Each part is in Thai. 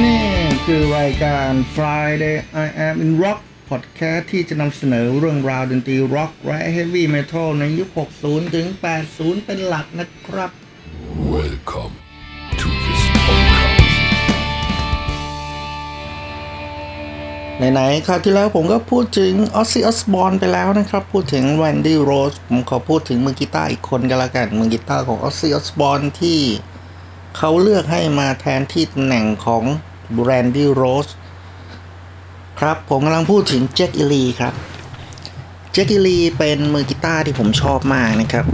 นี่คือรายการ Friday I Am in Rock Podcast ที่จะนำเสนอเรื่องราวดนตรีร็อกและ Heavy Metal ในยุค 60 ถึง 80 เป็นหลักนะครับ Welcome to this podcast. ไหนๆคราวที่แล้วผมก็พูดถึงออ z ซี่ออสบอ e ไปแล้วนะครับ พูดถึงแวนดี้โรสผมขอพูดถึงมือกีตาร์อีกคนกันละกัน มือกีตาร์ของออ z ซี่ออสบอ e ที่เขาเลือกให้มาแทนที่ตำแหน่งของ Randy Rhoads ครับ ผมกำลังพูดถึง Jake E. Lee ครับ Jake E. Lee เป็นมือกีตาร์ที่ผมชอบมากนะครับ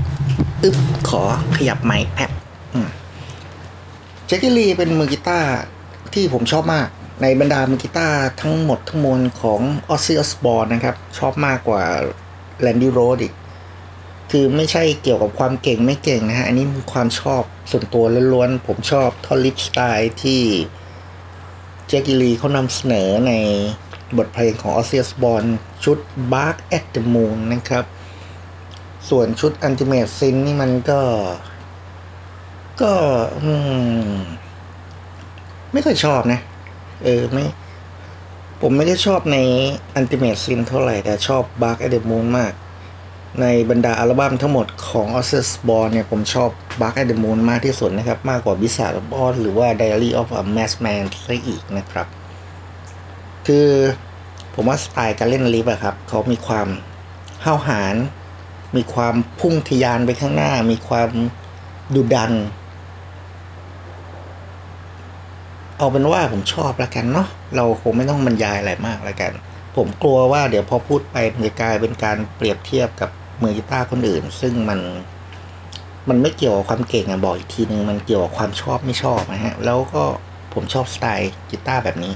อึ๊บขอขยับไมค์แป๊บอืม Jake E. Lee เป็นมือกีตาร์ที่ผมชอบมาก ในบรรดามือกีตาร์ทั้งหมดทั้งมวลของออ z ซี่ออสบอ e นะครับ ชอบมากกว่า Randy Rhoads อีก คือไม่ใช่เกี่ยวกับความเก่งไม่เก่งนะฮะ อันนี้มีความชอบส่วนตัวล้วนๆ ผมชอบท่อนลิปสไตล์ที่ แจ็คกี้ลีเขานำเสนอในบทเพลงของออ z ซี่ออสบอ e ชุด Bark at the Moon นะครับ ส่วนชุด Ultimate Sin นี่มันก็ ก็ไม่ค่อยชอบนะ เออไม่ ผมไม่ได้ชอบใน Ultimate Sin เท่าไหร่ แต่ชอบ Bark at the Moon มาก ในบรรดาอัลบั้มทั้งหมดของ o s s e s b o r n เนี่ยผมชอบ Bark at the Moon มากที่สุดนะครับ มากกว่า Bizarre of Oz หรือว่า Diary of a Madman ซะอีกนะครับ คือผมว่าสไตล์การเล่นลิฟอะครับเขามีความห้าวหาญมีความพุ่งทะยานไปข้างหน้า มีความดุดัน เอาเป็นว่าผมชอบแล้วกันเนาะเราคงไม่ต้องบรรยายอะไรมากแล้วกัน ผมกลัวว่าเดี๋ยวพอพูดไปมันจะกลายเป็นการเปรียบเทียบกับมือกีตาร์คนอื่น ซึ่งมัน มันไม่เกี่ยวกับความเก่งอะบอกอีกทีหนึ่งมันเกี่ยวกับความชอบไม่ชอบนะฮะ แล้วก็ผมชอบสไตล์กีตาร์แบบนี้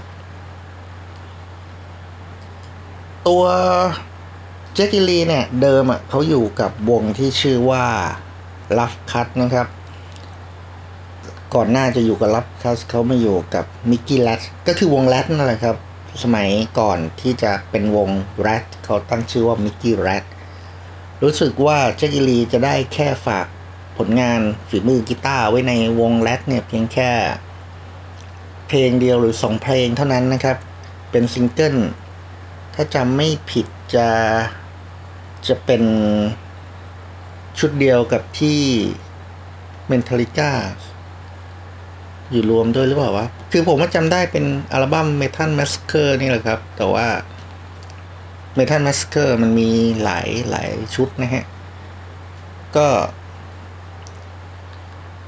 ตัวเจคกิลีเนี่ย เดิมอะเขาอยู่กับวงที่ชื่อว่าRough Cutt นะครับ ก่อนหน้าจะอยู่กับ Rough Cutt เขามาอยู่กับ Mickey Ratt ก็คือวง Ratt นั่นแหละครับ สมัยก่อนที่จะเป็นวง Ratt เขาตั้งชื่อว่า Mickey Ratt รู้สึกว่า Jake E. Lee จะได้แค่ฝาก ผลงานฝีมือกีตาร์ไว้ในวงแรดเนี่ยเพียงแค่ เพลงเดียวหรือสองเพลงเท่านั้นนะครับ เป็นซิงเกิลถ้าจำไม่ผิดจะจะเป็นชุดเดียวกับที่ Mentalica อยู่รวมด้วยหรือเปล่าวะ คือผมว่าจำได้เป็นอัลบั้ม Metal Massacre นี่แหละครับ แต่ว่า Metal Massacre มันมีหลายหลายชุดนะฮะ ก็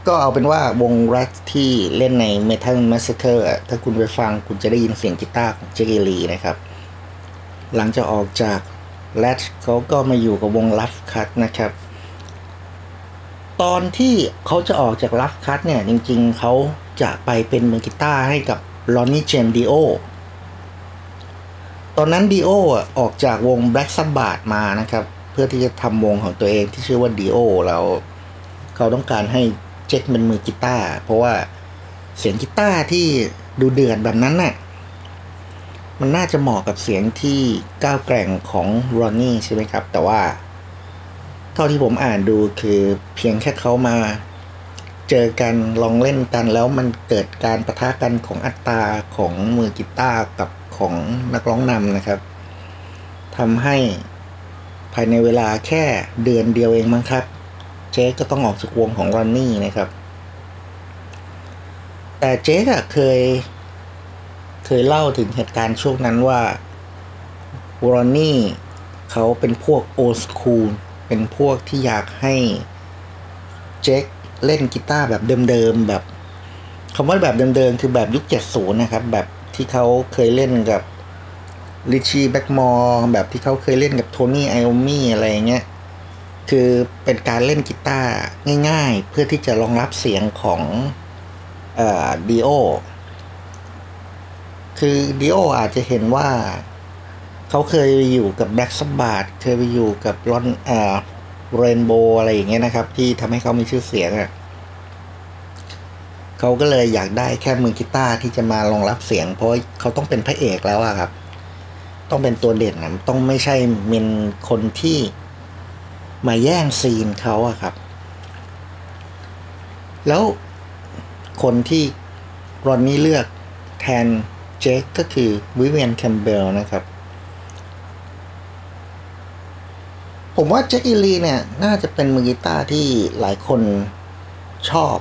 ก็เอาเป็นว่าวงแรดที่เล่นใน Metal Massacre อะถ้าคุณไปฟังคุณจะได้ยินเสียงกีตาร์ของเจเกลีนะครับ หลังจากออกจาก Ratt เขาก็มาอยู่กับวง Rough Cutt นะครับ ตอนที่เขาจะออกจาก Rough Cutt เนี่ย จริงๆเขาจะไปเป็นมือกีตาร์ให้กับ Ronnie James Dio ตอนนั้น Dio ออกจากวง Black Sabbath มานะครับ เพื่อที่จะทำวงของตัวเองที่ชื่อว่า Dio แล้วเขาต้องการให้ Jake เป็นมือกีตาร์เพราะว่าเสียงกีตาร์ที่ดูเดือดแบบนั้นน่ะมันน่าจะเหมาะกับเสียงที่ก้าวแกร่งของรอนนี่ใช่ไหมครับ แต่ว่า เท่าที่ผมอ่านดูคือเพียงแค่เขามาเจอกันลองเล่นกันแล้วมันเกิดการประทะกันของอัตราของมือกีตาร์กับของนักร้องนำนะครับทำให้ภายในเวลาแค่เดือนเดียวเองมั้งครับ เจ๊ก็ต้องออกจากวงของรอนนี่นะครับ แต่เจ๊ก็เคย เคยเล่าถึงเหตุการณ์ช่วงนั้นว่า Ronnie เขาเป็นพวก old school เป็นพวกที่อยากให้ Jake เล่นกีตาร์แบบเดิมๆแบบคำว่าแบบเดิมๆคือแบบยุค 70 นะครับ แบบที่เขาเคยเล่นกับ Ritchie Blackmore แบบที่เขาเคยเล่นกับ Tony Iommi อะไรเงี้ย คือเป็นการเล่นกีตาร์ง่ายๆ เพื่อที่จะรองรับเสียงของเอ่อดีโอ คือดิโออาจจะเห็นว่าเขาเคยไปอยู่กับแบล็กซับบาร์เคยไปอยู่กับรอนเอ่อเรนโบอะไรอย่างเงี้ยนะครับ ที่ทำให้เขามีชื่อเสียงอะ่ะเขาก็เลยอยากได้แค่มือกีตาร์ที่จะมารองรับเสียง เพราะเขาต้องเป็นพระเอกแล้วอะครับ ต้องเป็นตัวเด่นนะต้องไม่ใช่เป็นคนที่ มาแย่งซีนเขาอะครับ แล้วคนที่ Ronnie เลือกแทน Jake ก็คือ Vivian Campbell นะครับ ผมว่า Jake E. Lee เนี่ย น่าจะเป็นมือกีตาร์ที่หลายคนชอบ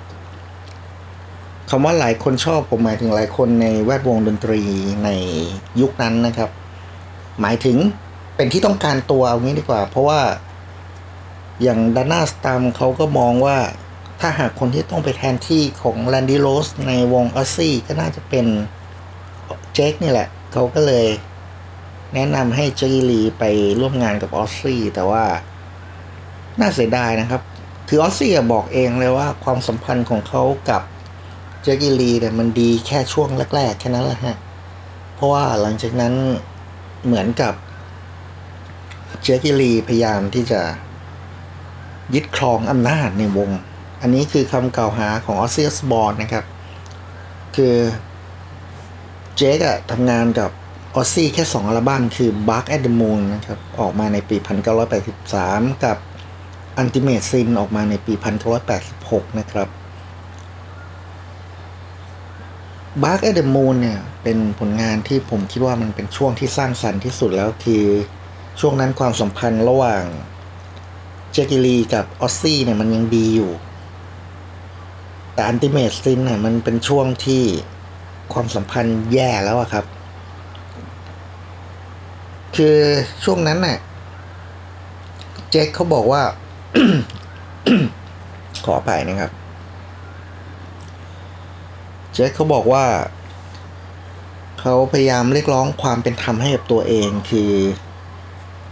คำว่าหลายคนชอบผมหมายถึงหลายคนในแวดวงดนตรีในยุคนั้นนะครับ หมายถึงเป็นที่ต้องการตัวเอางี้ดีกว่า เพราะว่า อย่างดาน่าสตัมเขาก็มองว่าถ้าหากคนที่ต้องไปแทนที่ของแลนดี้โรสในวงออซซี่ก็น่าจะเป็นเจคนี่แหละ เขาก็เลยแนะนำให้เจคอีลีไปร่วมงานกับออซซี่แต่ว่าน่าเสียดายนะครับ คือออซซี่บอกเองเลยว่าความสัมพันธ์ของเขากับเจคอีลีเนี่ยมันดีแค่ช่วงแรกๆแค่นั้นแหละฮะ เพราะว่าหลังจากนั้นเหมือนกับเจกิลีพยายามที่จะ ยึดครองอำนาจในวง อันนี้คือคำกล่าวหาของออสเซียสบอร์นนะครับ คือเจคอะทำงานกับออซซี่แค่สองอัลบั้มคือ Bark at the Moon นะครับ ออกมาในปี 1983 กับ Ultimate Sin ออกมาในปี 1986 นะครับ Bark at the Moon เนี่ย เป็นผลงานที่ผมคิดว่ามันเป็นช่วงที่สร้างสรรค์ที่สุดแล้วคือช่วงนั้นความสัมพันธ์ระหว่าง เจคิลีกับออซซี่เนี่ยมันยังดีอยู่ แต่อันติเมตซินเนี่ยมันเป็นช่วงที่ความสัมพันธ์แย่แล้วอะครับ คือช่วงนั้นน่ะเจคเขาบอกว่า ขอไปนะครับ เจคเขาบอกว่าเขาพยายามเรียกร้องความเป็นธรรมให้กับตัวเองคือ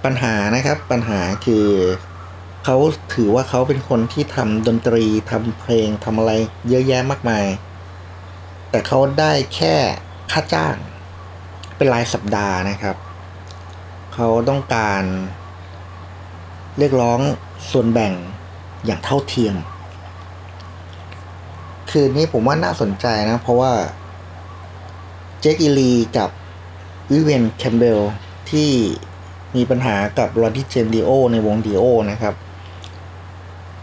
ปัญหานะครับปัญหาคือ เขาถือว่าเขาเป็นคนที่ทำดนตรีทำเพลงทำอะไรเยอะแยะมากมาย แต่เขาได้แค่ค่าจ้าง เป็นรายสัปดาห์นะครับ เขาต้องการ เรียกร้องส่วนแบ่งอย่างเท่าเทียม คืนนี้ผมว่าน่าสนใจนะ เพราะว่าเจคอีลีกับวิเวนแคมเบลที่มีปัญหากับรอดี้เจมดีโอในวงดีโอนะครับ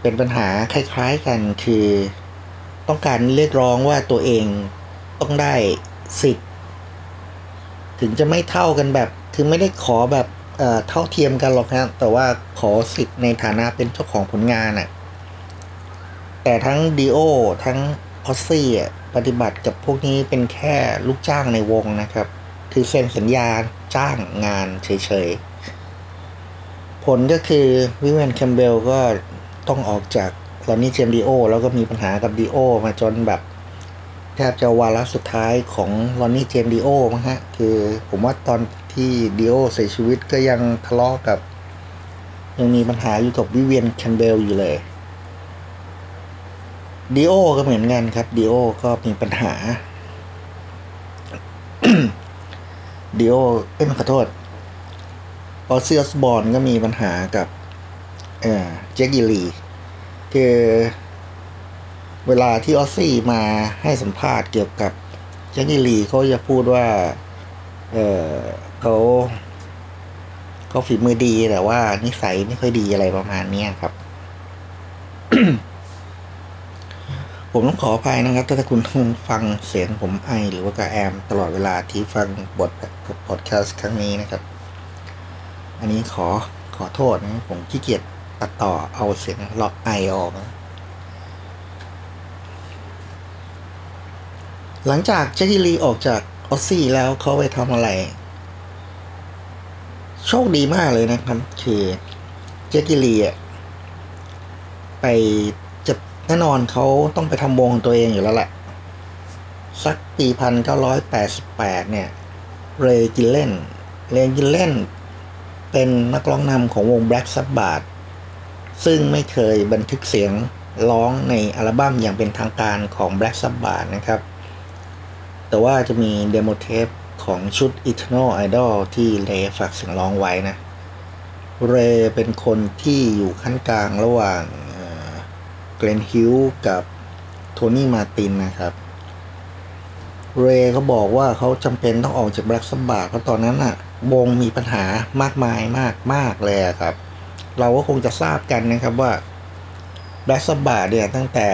เป็นปัญหาคล้ายๆกันคือ ต้องการเรียกร้องว่าตัวเองต้องได้สิทธิ์ ถึงจะไม่เท่ากันแบบคือไม่ได้ขอแบบเอ่อเท่าเทียมกันหรอกนะแต่ว่าขอสิทธิ์ในฐานะเป็นเจ้าของผลงานอะ่ะแต่ทั้งดีโอทั้งออซซี่อะปฏิบัติกับพวกนี้เป็นแค่ลูกจ้างในวงนะครับ คือเซ็นสัญญาจ้างงานเฉยๆ ผลก็คือVivian Campbell ก็ ต้องออกจาก Ronnie James Dio แล้วก็มีปัญหากับ Dio มาจนแบบแทบจะวาระสุดท้ายของ Ronnie James Dio มั้งฮะ คือผมว่าตอนที่ Dio เสียชีวิตก็ยังทะเลาะกับ ยังมีปัญหาอยู่กับ Vivian Campbell อยู่เลย Dio ก็เหมือนกันครับ Dio ก็มีปัญหาดีโอเอ้ยขอโทษออซ i อ s สบอ n ก็มีปัญหากับ เออ Jake E. Lee คือเวลาที่ Ozzy มาให้สัมภาษณ์เกี่ยวกับ Jake E. Lee เขาจะพูดว่า เออเขาเขาฝีมือดีแต่ว่า นิสัยไม่ค่อยดีอะไรประมาณเนี้ครับ ผมต้องขออภัยนะครับ ถ้าคุณฟังเสียงผมไอ หรือว่ากระแอม ตลอดเวลาที่ฟังบทพอดแคสต์ครั้งนี้นะครับ อันนี้ขอขอโทษนะผมขี้เกียจ ตัดต่อเอาเสียงเลาะไอออก หลังจาก Jake E. Lee ออกจาก Ozzy แล้วเขาไปทำอะไร โชคดีมากเลยนะครับ คือ Jake E. Lee อะไปจะแน่นอนเขาต้องไปทำวงของตัวเองอยู่แล้วแหละ สักปีพันเก้าร้อยแปดสิบแปดเนี่ย Ray Gillen Ray Gillen เป็นนักร้องนำของวง Black Sabbath ซึ่งไม่เคยบันทึกเสียงร้องในอัลบั้มอย่างเป็นทางการของ Black Sabbath นะครับ แต่ว่าจะมี demo tape ของชุด Eternal Idol ที่ Ray ฝากเสียงร้องไว้นะ Ray เป็นคนที่อยู่คั่นกลางระหว่าง Glenn Hughes กับ Tony Martin นะครับ Ray เขาบอกว่าเขาจำเป็นต้องออกจาก Black Sabbath เพราะตอนนั้นอะวงมีปัญหามากมายมากมากเลยครับ เราก็คงจะทราบกันนะครับว่า Black Sabbath เนี่ยตั้งแต่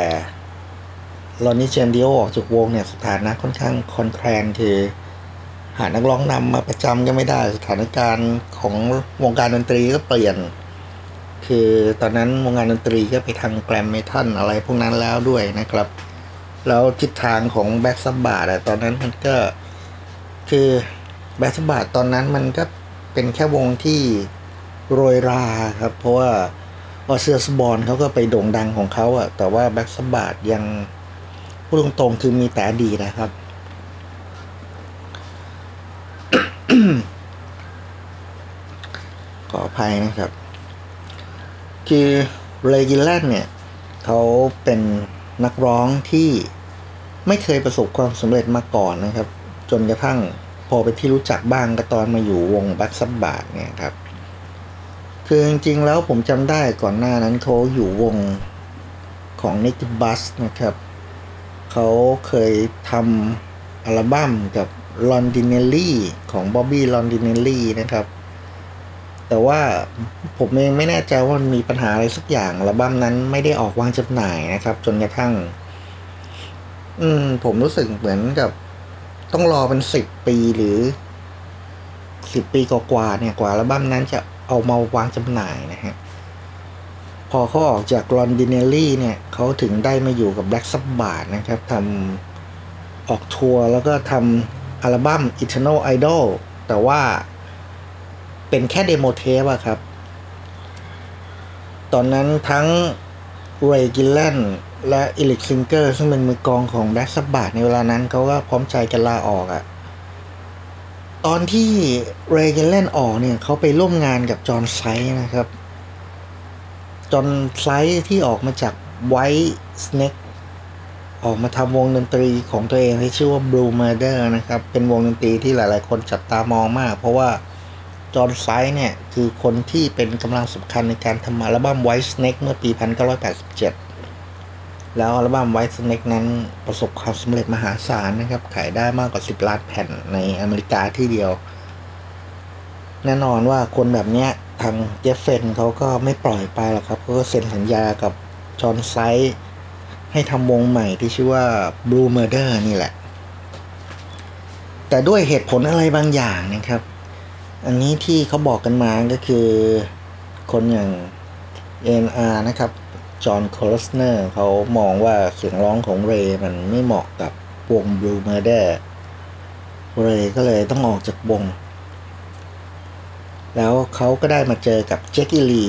Ronnie James Dio ออกจากวงเนี่ยสถานะค่อนข้างคลอนแคลนคือ หานักร้องนำมาประจำก็ไม่ได้ สถานการณ์ของวงการดนตรีก็เปลี่ยน คือตอนนั้นวงการดนตรีก็ไปทาง glam metal อะไรพวกนั้นแล้วด้วยนะครับ แล้วทิศทางของ Black Sabbath ตอนนั้นมันก็คือ Black Sabbath ตอนนั้นมันก็เป็นแค่วงที่ โรยราครับ เพราะว่า Ozzy Osbourne เขาก็ไปโด่งดังของเขาอะแต่ว่า Black Sabbath ยังพูดตรงๆคือมีแต่ดีนะครับ ขออภัยนะครับ คือ Ray Gillen เนี่ยเขาเป็นนักร้องที่ไม่เคยประสบความสำเร็จมาก่อนนะครับ จนกระทั่งพอเป็นที่รู้จักบ้างก็ตอนมาอยู่วง Black Sabbath เนี่ยครับ คือจริงๆแล้วผมจำได้ก่อนหน้านั้นเขาอยู่วงของนิกบัสนะครับ เขาเคยทำอัลบั้มกับ Rondinelli ของ Bobby Rondinelli นะครับ แต่ว่าผมเองไม่แน่ใจว่ามันมีปัญหาอะไรสักอย่างอัลบั้มนั้นไม่ได้ออกวางจำหน่ายนะครับ จนกระทั่ง อืม ผมรู้สึกเหมือนกับ ต้องรอเป็นสิบปีหรือสิบปีกว่าๆเนี่ยกว่าอัลบั้มนั้นจะ เอามาวางจำหน่ายนะฮะ พอเขาออกจาก Rondinelli เนี่ยเขาถึงได้มาอยู่กับ Black Sabbath นะครับทำออกทัวร์แล้วก็ทำอัลบั้ม Eternal Idol แต่ว่าเป็นแค่ demo tape อะครับ ตอนนั้นทั้ง Ray Gillen และ Eric Singer ซึ่งเป็นมือกลองของ Black Sabbath ในเวลานั้นเขาก็พร้อมใจกันลาออกอะ ตอนที่ Ray Gillen ออกเนี่ยเขาไปร่วมงานกับ John Sykes นะครับ John Sykes ที่ออกมาจาก Whitesnake ออกมาทำวงดนตรีของตัวเองที่ชื่อว่า Blue Murder นะครับ เป็นวงดนตรีที่หลาย ๆ คนจับตามองมาก เพราะว่า John Sykes เนี่ย คือคนที่เป็นกำลังสำคัญในการทำอัลบั้ม White Snake เมื่อปี 1987 แล้วอัลบั้ม Whitesnake นั้นประสบความสำเร็จมหาศาลนะครับ ขายได้มากกว่า 10 ล้านแผ่นในอเมริกาทีเดียว แน่นอนว่าคนแบบเนี้ยทาง Geffen เขาก็ไม่ปล่อยไปหรอกครับเขาก็เซ็นสัญญากับ John Sykes ให้ทำวงใหม่ที่ชื่อว่า Blue Murder นี่แหละ แต่ด้วยเหตุผลอะไรบางอย่างนะครับ อันนี้ที่เขาบอกกันมาก็คือคนอย่าง A&R นะครับ John Kalodner เขามองว่าเสียงร้องของ Ray มันไม่เหมาะกับวง Blue Murder Ray ก็เลยต้องออกจากวง แล้วเขาก็ได้มาเจอกับ Jake E. Lee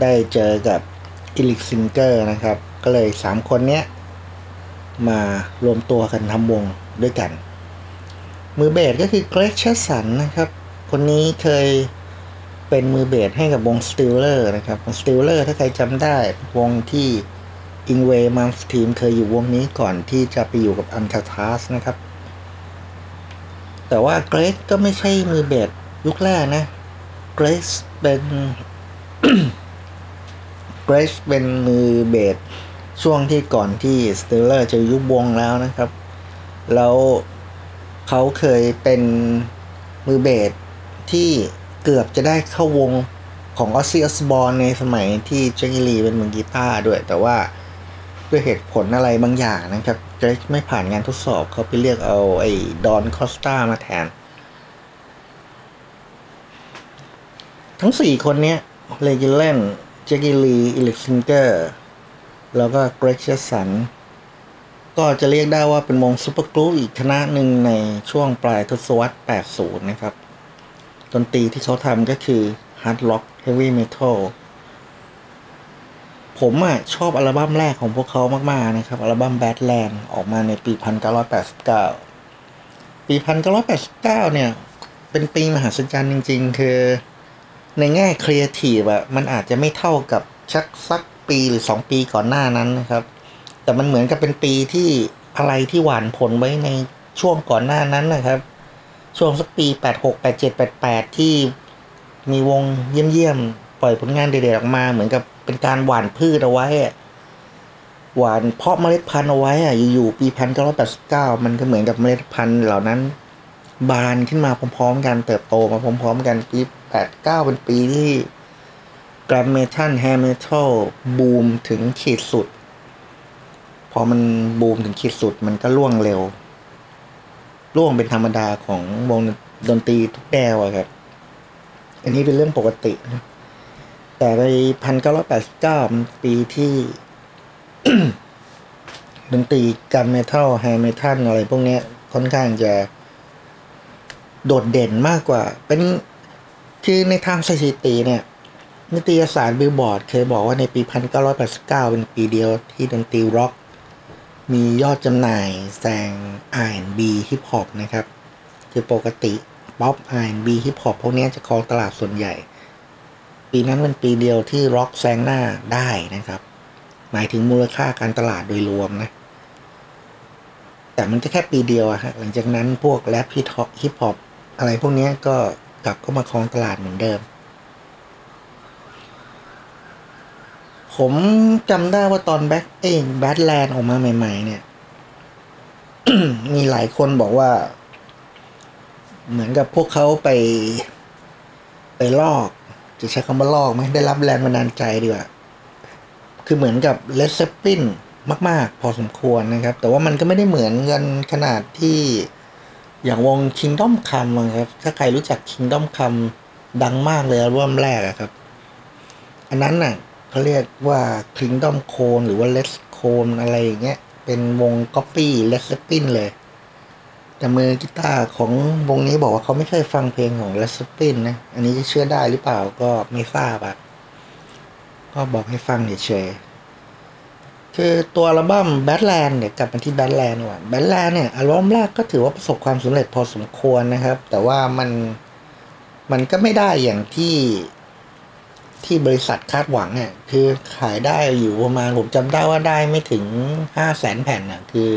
ได้เจอกับ Eric Singer นะครับ ก็เลยสามคนเนี้ย มารวมตัวกันทำวงด้วยกัน มือเบสก็คือ Greg Chaisson นะครับ คนนี้เคย เป็นมือเบสให้กับวง Steeler นะครับ Steeler ถ้าใครจำได้วงที่ Yngwie Malmsteen เคยอยู่วงนี้ก่อนที่จะไปอยู่กับ Alcatrazz นะครับ แต่ว่า Greg ก็ไม่ใช่มือเบสยุคแรกนะ Greg เป็น Greg เป็นมือเบสช่วงที่ก่อนที่ Steeler จะยุบวงแล้วนะครับ แล้วเขาเคยเป็นมือเบสที่ เกือบจะได้เข้าวงของออซซี่ออสบอ n ในสมัยที่ Jake E. Lee เป็นมือกีตาร์ด้วย แต่ว่าด้วยเหตุผลอะไรบางอย่างนะครับ Greg ไม่ผ่านงานทดสอบเขาไปเรียกเอาไอ้ Don Costa มาแทน ทั้งสี่คนเนี้ย Ray Gillen Jake E. Lee Eric Singer แล้วก็ Greg Chaisson ก็จะเรียกได้ว่าเป็นวง supergroup อีกคณะหนึ่งในช่วงปลายทศวรรษ 80 นะครับ ดนตรีที่เขาทำก็คือ Hard Rock Heavy Metal ผมอะชอบอัลบั้มแรกของพวกเขามาก ๆ นะครับ อัลบั้ม Badlands ออกมาในปี 1989 ปี 1989 เนี่ย เป็นปีมหัศจรรย์จริง ๆ คือในแง่ครีเอทีฟอะมันอาจจะไม่เท่ากับชักสักปีหรือสองปีก่อนหน้านั้นนะครับ แต่มันเหมือนกับเป็นปีที่อะไรที่หวานผลไว้ในช่วงก่อนหน้านั้นนะครับ ช่วงสักปี 86 87 88 ที่มีวงเยี่ยมๆ ปล่อยผลงานเด็ดๆออกมา เหมือนกับเป็นการหว่านพืชเอาไว้ หวานเพาะเมล็ดพันธุ์เอาไว้อะอยู่ๆปี 1989 มันก็เหมือนกับเมล็ดพันธุ์เหล่านั้น บานขึ้นมาพร้อมๆ กันเติบโตมาพร้อมๆ กันปี 89 เป็นปีที่กรมเมทัลแฮมเมทัลบูมถึงขีดสุดพพอมันบูมถึงขีดสุดมันก็ล่วงเร็ว ล่วงเป็นธรรมดาของวงดนตรีทุกแนวอะครับ อันนี้เป็นเรื่องปกตินะแต่ในพันเก้าร้อยแปดสิบเก้าปีที่ ดนตรี Glam Metal Hair Metal อะไรพวกนี้ค่อนข้างจะ โดดเด่นมากกว่า เป็นคือในทางสถิติเนี่ยนิตยสารบิลบอร์ดเคยบอกว่าในปี 1989 เป็นปีเดียวที่ดนตรีร็อก มียอดจำหน่ายแซง R&B hip hop นะครับ คือปกติป๊อป R&B ฮิปฮอปพวกนี้จะครองตลาดส่วนใหญ่ ปีนั้นเป็นปีเดียวที่ร็อกแซงหน้าได้นะครับ หมายถึงมูลค่าการตลาดโดยรวมนะ แต่มันจะแค่ปีเดียวอะฮะหลังจากนั้นพวกแรป hip hop hip hop อะไรพวกนี้ก็กลับเข้ามาครองตลาดเหมือนเดิม ผมจำได้ว่าตอน Badlands เอง Badlands ออกมาใหม่ ๆ เนี่ย มีหลายคนบอกว่า เหมือนกับพวกเขาไป ไปลอก จะใช้คำว่าลอกไหมได้รับแรงบันดาลใจดีกว่า คือเหมือนกับเลสเซปินมาก ๆ พอสมควรนะครับ แต่ว่ามันก็ไม่ได้เหมือนกันขนาดที่อย่างวง Kingdom Come ครับ ถ้าใครรู้จัก Kingdom Come ดังมากเลยอัลบั้มแรกอะครับ อันนั้นน่ะ เขาเรียกว่า Kingdom Cone หรือว่า Les Cone อะไรอย่างเงี้ย เป็นวง Copy Les z e p p i n เลย แต่มือกีตาร์ของวงนี้บอกว่าเขาไม่เคยฟังเพลงของ Les z e p p i n นะ อันนี้จะเชื่อได้หรือเปล่าก็ไม่ทราบอะก็บอกให้ฟังเฉยๆ คือตัวอัลบั้ม Badland เนี่ยกลับมาที่ Badland กว่า Badland เนี่ยอัลบั้มแรกก็ถือว่าประสบความสำเร็จพอสมควรนะครับ แต่ว่ามันมันก็ไม่ได้อย่างที่ ที่บริษัทคาดหวังอะคือขายได้อยู่ประมาณผมจำได้ว่าได้ไม่ถึงห้าแสนแผ่นอะคือ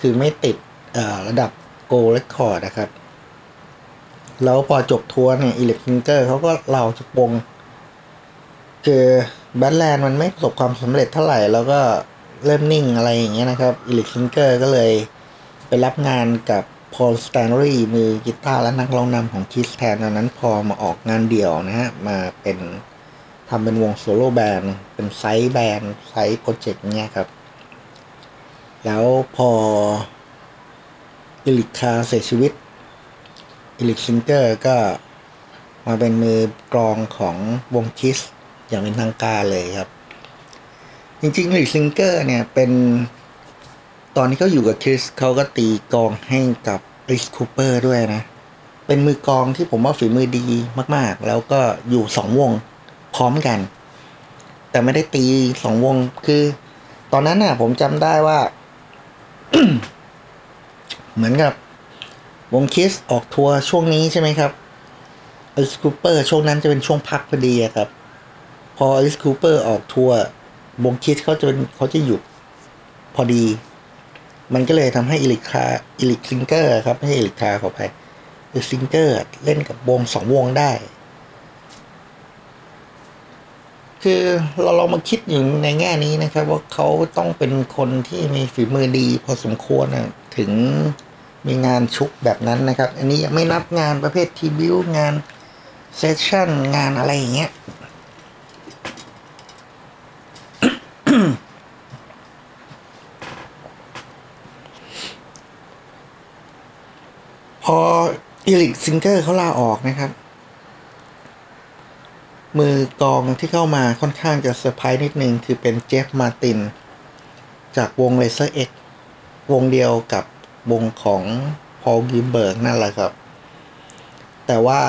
คือไม่ติดเอ่อระดับ Gold Record นะครับ แล้วพอจบทัวร์เนี่ย Eric Singer เขาก็ลาจากวงคือ Badlands มันไม่ประสบความสำเร็จเท่าไหร่ แล้วก็เริ่มนิ่งอะไรอย่างเงี้ยนะครับ Eric Singer ก็เลยไปรับงานกับ Paul Stanley มือกีตาร์และนักร้องนำของ Kiss แทนตอนนั้นพอมาออกงานเดี่ยวนะฮะ มาเป็นทำเป็นวง solo band เป็น side band side project เนี้ยครับ แล้วพอ Eric Carr เสียชีวิต Eric Singer ก็มาเป็นมือกลองของวง Kiss อย่างเป็นทางการเลยครับ จริงๆ Eric Singer เนี่ยเป็น ตอนที่เขาอยู่กับ Kiss เขาก็ตีกลองให้กับ Alice Cooper ด้วยนะ เป็นมือกลองที่ผมว่าฝีมือดีมากๆ แล้วก็อยู่สองวงพร้อมกัน แต่ไม่ได้ตีสองวงคือ ตอนนั้นน่ะ ผมจำได้ว่า เหมือนกับ วง Kiss ออกทัวร์ช่วงนี้ใช่ไหมครับ Alice Cooper ช่วงนั้นจะเป็นช่วงพักพอดีครับ พอ Alice Cooper ออกทัวร์วง Kiss เขาจะเป็นเขาจะหยุดพอดี มันก็เลยทำให้ Eric Carr Eric Singer ครับไม่ใช่ Eric Carr ขออภัย Eric Singer เล่นกับวงสองวงได้ คือเราลองมาคิดอยู่ในแง่นี้นะครับ ว่าเขาต้องเป็นคนที่มีฝีมือดีพอสมควรนะถึงมีงานชุกแบบนั้นนะครับ อันนี้ยังไม่นับงานประเภท tribute งาน session งานอะไรอย่างเงี้ย พอ Eric Singer เขาลาออกนะครับ มือกลองที่เข้ามาค่อนข้างจะเซอร์ไพรส์นิดนึง คือเป็น Jeff Martin จากวง r a z e r X วงเดียวกับวงของ Paul Gilbert นั่นแหละครับ แต่ว่า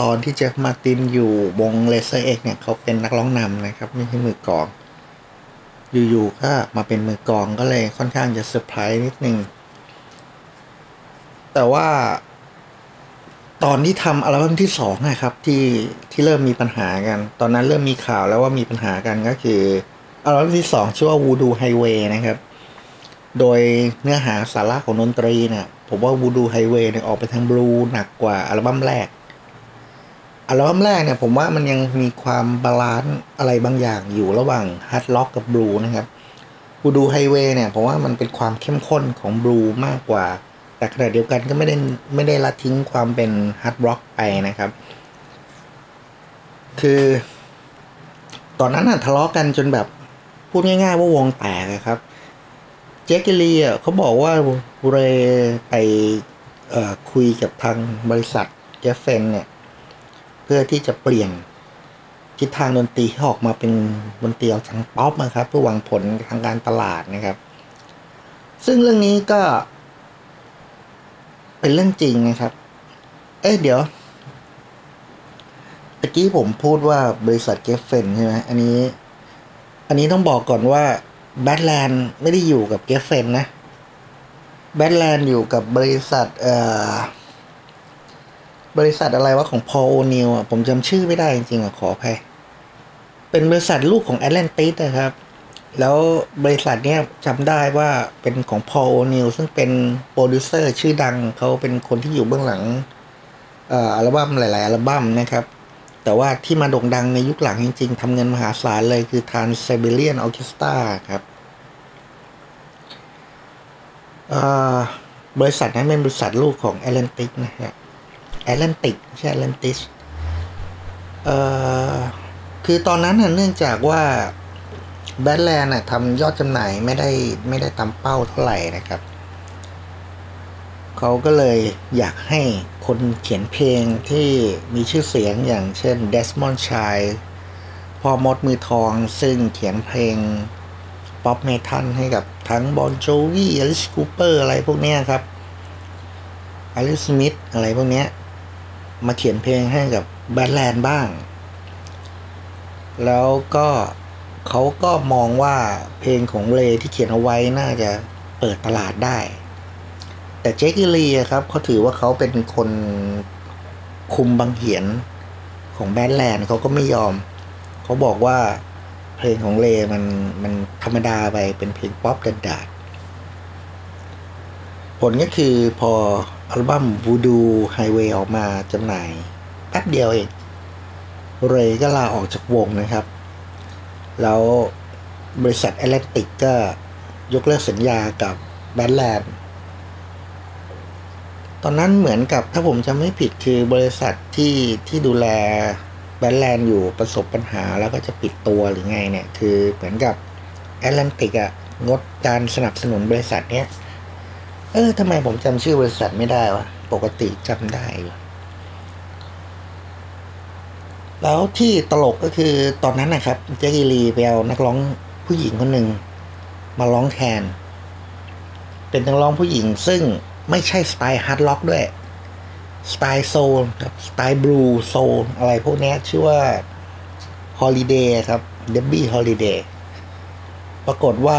ตอนที่ Jeff Martin อยู่วง r a z e r X เอกเนี่ยเขาเป็นนักร้องนำนะครับ ไม่ใช่มือกลอง อยู่ๆก็มาเป็นมือกลองก็เลยค่อนข้างจะเซอร์ไพรส์นิดนึง แต่ว่า ตอนที่ทำอัลบั้มที่สองนะครับ ที่ที่เริ่มมีปัญหากัน ตอนนั้นเริ่มมีข่าวแล้วว่ามีปัญหากันก็คืออัลบั้มที่สองชื่อว่า Voodoo Highway นะครับ โดยเนื้อหาสาระของดนตรีเนี่ยผมว่า Voodoo Highway เนี่ยออกไปทางบลูส์หนักกว่าอัลบั้มแรกอัลบั้มแรกเนี่ยผมว่ามันยังมีความ balance อะไรบางอย่างอยู่ระหว่างฮาร์ดร็อกกับบลูส์นะครับ Voodoo Highway เนี่ยผมว่ามันเป็นความเข้มข้นของบลูส์มากกว่า แต่ขณะเดียวกันก็ไม่ได้ไม่ได้ละทิ้งความเป็นฮาร์ดร็อกไปนะครับ คือ ตอนนั้นทะเลาะกันจนแบบพูดง่ายๆว่าวงแตกครับ Jake E. Lee อะเขาบอกว่า Ray ไปคุยกับทางบริษัท Geffen เนี่ย เพื่อที่จะเปลี่ยนทิศทางดนตรีให้ออกมาเป็นดนตรีออกทางป๊อปนะครับ เพื่อหวังผลทางการตลาดนะครับ ซึ่งเรื่องนี้ก็ เป็นเรื่องจริงนะครับ เอ้ยเดี๋ยวตะกี้ผมพูดว่าบริษัท Geffen ใช่ไหมอันนี้ อันนี้ต้องบอกก่อนว่า Badlands ไม่ได้อยู่กับ Geffen นะ Badlands อยู่กับบริษัทเอ่อบริษัทอะไรวะของ Paul O'Neill อะผมจำชื่อไม่ได้จริงๆอะขออภัยเป็นบริษัทลูกของ Atlantis นะครับ แล้วบริษัทเนี้ยจำได้ว่าเป็นของ Paul O'Neill ซึ่งเป็นโปรดิวเซอร์ชื่อดังเขาเป็นคนที่อยู่เบื้องหลังอัลบั้มหลาย ๆ อัลบั้มนะครับ แต่ว่าที่มาโด่งดังในยุคหลังจริง ๆทำเงินมหาศาลเลยคือ Trans-Siberian Orchestra ครับบริษัทนั้นเป็นบริษัทลูกของ Atlantic นะฮะ Atlantic ใช่ Atlantis คือตอนนั้นเนื่องจากว่า Badlands น่ะทำยอดจำหน่ายไม่ได้ไม่ได้ตามเป้าเท่าไหร่นะครับ เขาก็เลยอยากให้คนเขียนเพลงที่มีชื่อเสียงอย่างเช่น Desmond Child พ่อมดมือทองซึ่งเขียนเพลงป๊อปเมทัลให้กับทั้ง Bon Jovi Alice Cooper อะไรพวกนี้ครับอลิสสมิธอะไรพวกนี้มาเขียนเพลงให้กับ Badlands บ้าง แล้วก็ เขาก็มองว่าเพลงของ Ray ที่เขียนเอาไว้น่าจะเปิดตลาดได้ แต่ Jake E. Lee ครับเขาถือว่าเขาเป็นคนคุมบังเหียนของ Badlands เขาก็ไม่ยอม เขาบอกว่าเพลงของเลมันมันธรรมดาไปเป็นเพลงป๊อปดัดดาดผลก็คือพออัลบั้ม Voodoo Highway ออกมาจำหน่ายแป๊บเดียวเอง เรก็ลาออกจากวงนะครับ แล้วบริษัทแอตแลนติกก็ยกเลิกสัญญากับแบทแลนด์ตอนนั้นเหมือนกับถ้าผมจำไม่ผิดคือบริษัทที่ที่ดูแลแบทแลนด์อยู่ประสบปัญหาแล้วก็จะปิดตัวหรือไงเนี่ย คือเหมือนกับแอตแลนติกอะงดการสนับสนุนบริษัทเนี้ย เออทำไมผมจำชื่อบริษัทไม่ได้วะ ปกติจำได้อยู่ แล้วที่ตลกก็คือตอนนั้นนะครับเจคกิลีไปเอานักร้องผู้หญิงคนหนึ่งมาร้องแทน เป็นนักร้องผู้หญิงซึ่งไม่ใช่สไตล์ฮาร์ดร็อกด้วย สไตล์โซลครับสไตล์บลูส์โซลอะไรพวกนี้ชื่อว่า Holiday ครับ Debby Holiday ปรากฏว่า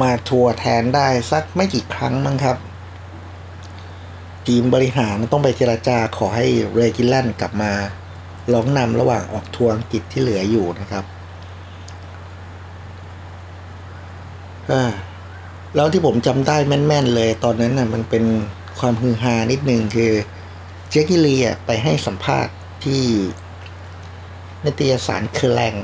มาทัวร์แทนได้สักไม่กี่ครั้งมั้งครับ ทีมบริหารต้องไปเจราจาขอให้ Ray Gillen กลับมา ร้องนำระหว่างออกทัวร์อังกฤษที่เหลืออยู่นะครับแล้วที่ผมจำได้แม่นๆเลยตอนนั้นน่ะมันเป็นความฮือฮานิดนึงคือเจคกิลีอะไปให้สัมภาษณ์ที่นิตยสารเคอแลง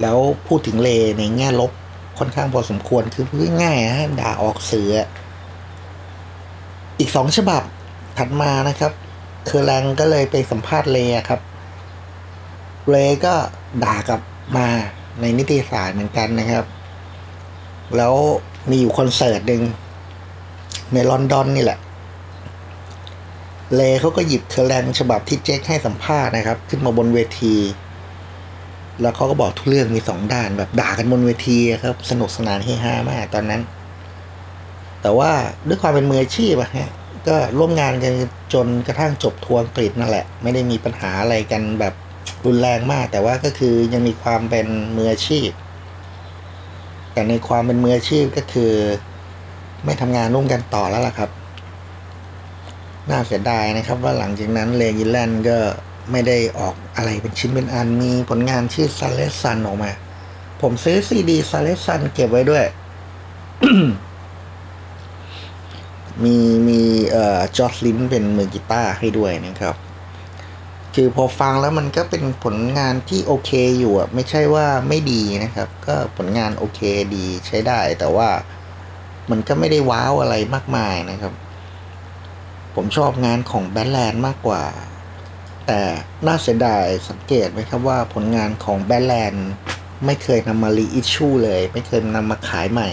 แล้วพูดถึงเลในแง่ลบค่อนข้างพอสมควรคือพูดง่ายฮะด่าออกเสือ อีกสองฉบับถัดมานะครับ คือแลงก็เลยไปสัมภาษณ์เลครับ เลก็ด่ากลับมาในนิตยสารเหมือนกันนะครับ แล้วมีอยู่คอนเสิร์ตหนึ่งในลอนดอนนี่แหละ Ray เขาก็หยิบ Kerrang ฉบับที่ Jake ให้สัมภาษณ์นะครับ ขึ้นมาบนเวที แล้วเขาก็บอกทุกเรื่องมีสองด้านแบบด่ากันบนเวทีครับ สนุกสนานเฮฮามากตอนนั้น แต่ว่าด้วยความเป็นมืออาชีพอะฮะ ก็ร่วมงานกันจนกระทั่งจบทัวร์อังกฤษนั่นแหละ ไม่ได้มีปัญหาอะไรกันแบบรุนแรงมาก แต่ว่าก็คือยังมีความเป็นมืออาชีพ แต่ในความเป็นมืออาชีพก็คือ ไม่ทำงานร่วมกันต่อแล้วล่ะครับ น่าเสียดายนะครับ ว่าหลังจากนั้น Ray Gillen ก็ไม่ได้ออกอะไรเป็นชิ้นเป็นอันมีผลงานชื่อ Sun Red Sun ออกมา ผมซื้อซีดี Sun Red Sun เก็บไว้ด้วย มีมีเอ่อ George Lynch เป็นมือกีตาร์ให้ด้วยนะครับ คือพอฟังแล้วมันก็เป็นผลงานที่โอเคอยู่อะไม่ใช่ว่าไม่ดีนะครับ ก็ผลงานโอเคดีใช้ได้ แต่ว่ามันก็ไม่ได้ว้าวอะไรมากมายนะครับ ผมชอบงานของ Badlands มากกว่า แต่น่าเสียดายสังเกตไหมครับว่าผลงานของ Badlands ไม่เคยนำมา reissue เลย ไม่เคยนำมาขายใหม่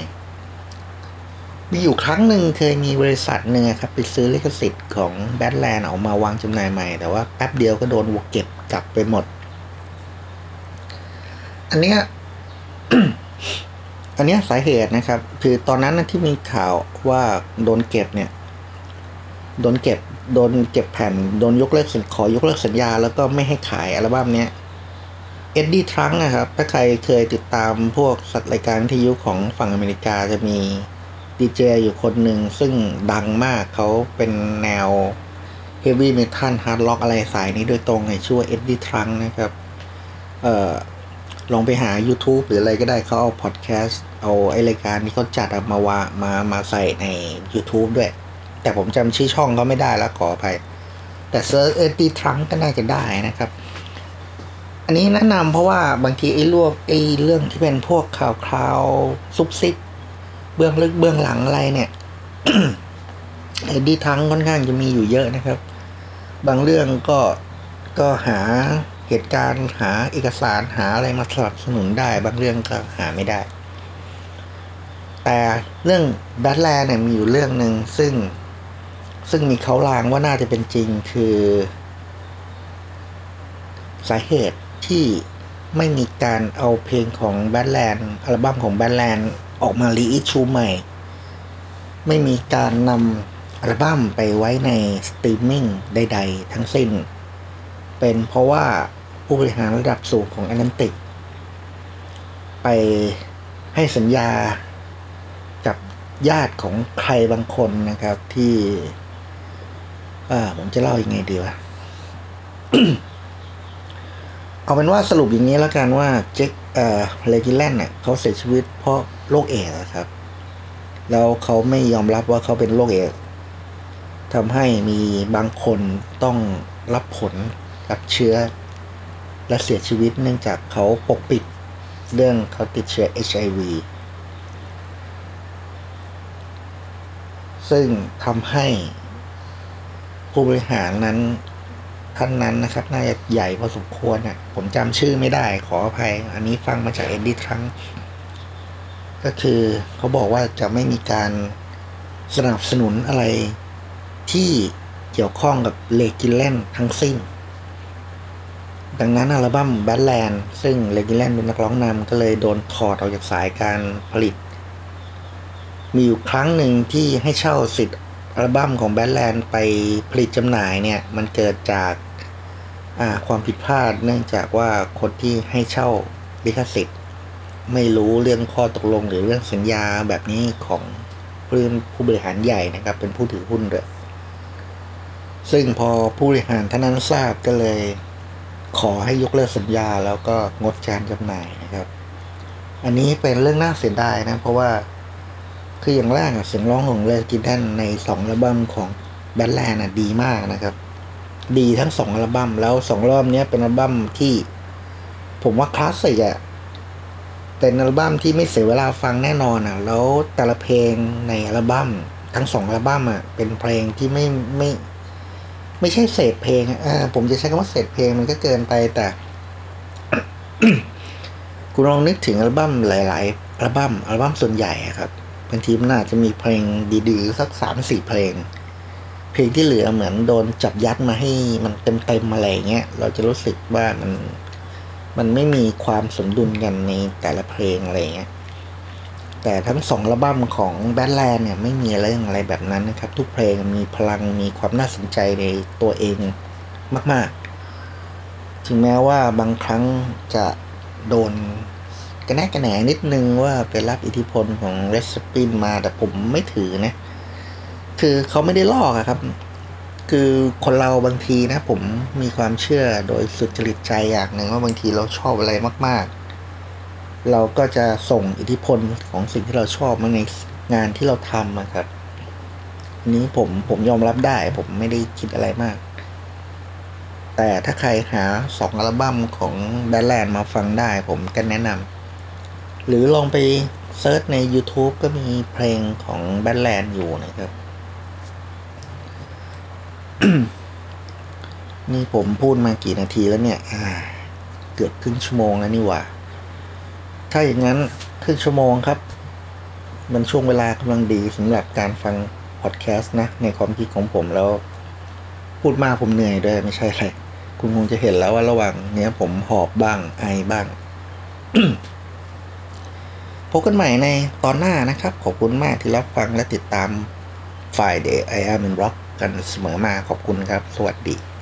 มีอยู่ครั้งหนึ่งเคยมีบริษัทหนึ่งครับไปซื้อลิขสิทธิ์ของBadlands ออกมาวางจำหน่ายใหม่ แต่ว่าแป๊บเดียวก็โดนวกเก็บกลับไปหมด อันเนี้ยอันเนี้ยสาเหตุนะครับ คือตอนนั้นนะที่มีข่าวว่าโดนเก็บเนี่ย โดนเก็บ โดนเก็บแผ่น โดนยกเลิกสัญขอยกเลิกสัญญา แล้วก็ไม่ให้ขายอัลบั้มเนี้ย Eddie Trunk นะครับ ถ้าใครเคยติดตามพวกสัตว์รายการวิทยุของฝั่งอเมริกาจะมี ดีเจอยู่คนหนึ่งซึ่งดังมากเขาเป็นแนว heavy metal hard rock อะไรสายนี้โดยตรงในชื่อ Eddie Trunk นะครับ เอ่อลองไปหา YouTube หรืออะไรก็ได้เขาเอาพอดแคสต์เอาไอรายการที่เขาจัดอะมาวามามาใส่ใน YouTube ด้วย แต่ผมจำชื่อช่องเขาไม่ได้แล้วขออภัย แต่ search Eddie Trunk ก็น่าจะได้นะครับ อันนี้แนะนำเพราะว่าบางทีไอ้ลวกไอ้เรื่องที่เป็นพวกข่าวคราวซุบซิบ เบื้องลึกเบื้องหลังอะไรเนี่ยไอ้ดีทั้งค่อนข้างจะมีอยู่เยอะนะครับ บางเรื่องก็ก็หาเหตุการณ์หาเอกสารหาอะไรมาสนับสนุนได้ บางเรื่องก็หาไม่ได้ แต่เรื่องแบทแลนด์เนี่ยมีอยู่เรื่องหนึ่งซึ่งซึ่งมีเขาลางว่าน่าจะเป็นจริงคือ สาเหตุที่ไม่มีการเอาเพลงของ Badlands อัลบั้มของ Badlands ออกมา reissue ใหม่ ไม่มีการนำอัลบั้มไปไว้ในสตรีมมิ่งใด ๆ ทั้งสิ้น เป็นเพราะว่าผู้บริหารระดับสูงของ Atlantic ไปให้สัญญากับญาติของใครบางคนนะครับที่ผมจะเล่ายังไงดีวะ เอาเป็นว่าสรุปอย่างนี้แล้วกันว่าเจ็ค เอ่อเลกิแลนเนี่ยเขาเสียชีวิตเพราะโรคเอดส์ครับ แล้วเขาไม่ยอมรับว่าเขาเป็นโรคเอดส์ทำให้มีบางคนต้องรับผลรับเชื้อ และเสียชีวิตเนื่องจากเขาปกปิดเรื่องเขาติดเชื้อ HIV ซึ่งทำให้ผู้บริหารนั้น ท่านนั้นนะครับ น่าจะใหญ่พอสมควรอะ ผมจำชื่อไม่ได้ขออภัย อันนี้ฟังมาจาก Eddie Trunk ก็คือเขาบอกว่าจะไม่มีการสนับสนุนอะไรที่เกี่ยวข้องกับ Ray Gillen ทั้งสิ้น ดังนั้นอัลบั้ม Badlands ซึ่ง Ray Gillen เป็นนักร้องนำก็เลยโดนถอดออกจากสายการผลิต มีอยู่ครั้งหนึ่งที่ให้เช่าสิทธิ์อัลบั้มของแบทแลนด์ไปผลิตจำหน่ายเนี่ย มันเกิดจาก ความผิดพลาดเนื่องจากว่าคนที่ให้เช่าลิขสิทธิ์ ไม่รู้เรื่องข้อตกลงหรือเรื่องสัญญาแบบนี้ของผู้ผู้บริหารใหญ่นะครับ เป็นผู้ถือหุ้นด้วยซึ่งพอผู้บริหารท่านนั้นทราบก็เลย ขอให้ยกเลิกสัญญาแล้วก็งดการจำหน่ายนะครับ อันนี้เป็นเรื่องน่าเสียดายนะ เพราะว่าคืออย่างแรกเสียงร้องของเลกินแดนในสองอัลบั้มของแบทแลนด์ดีมากนะครับ ดีทั้งสองอัลบั้มแล้วสองรอบเนี้ยเป็นอัลบั้มที่ ผมว่าคลาสสิกอะเป็นอัลบั้มที่ไม่เสียเวลาฟังแน่นอนอะแล้วแต่ละเพลงในอัลบั้มทั้งสองอัลบั้มอะเป็นเพลงที่ไม่ไม่ ไม่ใช่เศษเพลงอะอ่าผมจะใช้คำว่าเศษเพลงมันก็เกินไปแต่คุณลองนึกถึงอัลบั้มหลาย ๆ อัลบั้มอัลบั้มส่วนใหญ่ครับบางทีมันอาจจะมีเพลงดีๆสักสามสี่เพลง เพลงที่เหลือเหมือนโดนจับยัดมาให้มันเต็มๆอะไรงเงี้ยเราจะรู้สึกว่ามันมันไม่มีความสมดุลกันในแต่ละเพลงอะไรเงี้ยแต่ทั้งสองอัลบั้มของแบทแลนด์เนี่ยไม่มีเรื่องอะไรแบบนั้นนะครับ ทุกเพลงมีพลังมีความน่าสนใจในตัวเองมาก ๆ ถึงแม้ว่าบางครั้งจะโดนกระแนกกระแหนนิดนึงว่าไปรับอิทธิพลของเรสปินมาแต่ผมไม่ถือนะ คือเขาไม่ได้ลอกอะครับ คือคนเราบางทีนะ ผมมีความเชื่อโดยสุจริตใจอย่างหนึ่งว่าบางทีเราชอบอะไรมาก ๆ เราก็จะส่งอิทธิพลของสิ่งที่เราชอบมาในงานที่เราทำอะครับนี้ผมผมยอมรับได้ ผมไม่ได้คิดอะไรมาก แต่ถ้าใครหาสองอัลบั้มของแบทแลนมาฟังได้ผมก็แนะนำหรือลองไปเซิร์ชใน YouTube ก็มีเพลงของแบทแลนด์อยู่นะครับ นี่ผมพูดมากี่นาทีแล้วเนี่ย อ่า เกือบครึ่งชั่วโมงแล้วนี่หว่า ถ้าอย่างนั้นครึ่งชั่วโมงครับ มันช่วงเวลากำลังดีสำหรับการฟังพอดแคสต์นะ ในความคิดของผมแล้ว พูดมากผมเหนื่อยด้วยไม่ใช่อะไรคุณคงจะเห็นแล้วว่าระหว่างเนี้ยผมหอบบ้างไอบ้างพบกันใหม่ในตอนหน้านะครับ ขอบคุณมากที่รับฟังและติดตามฝ่ายเด กันเสมอมาขอบคุณครับ สวัสดี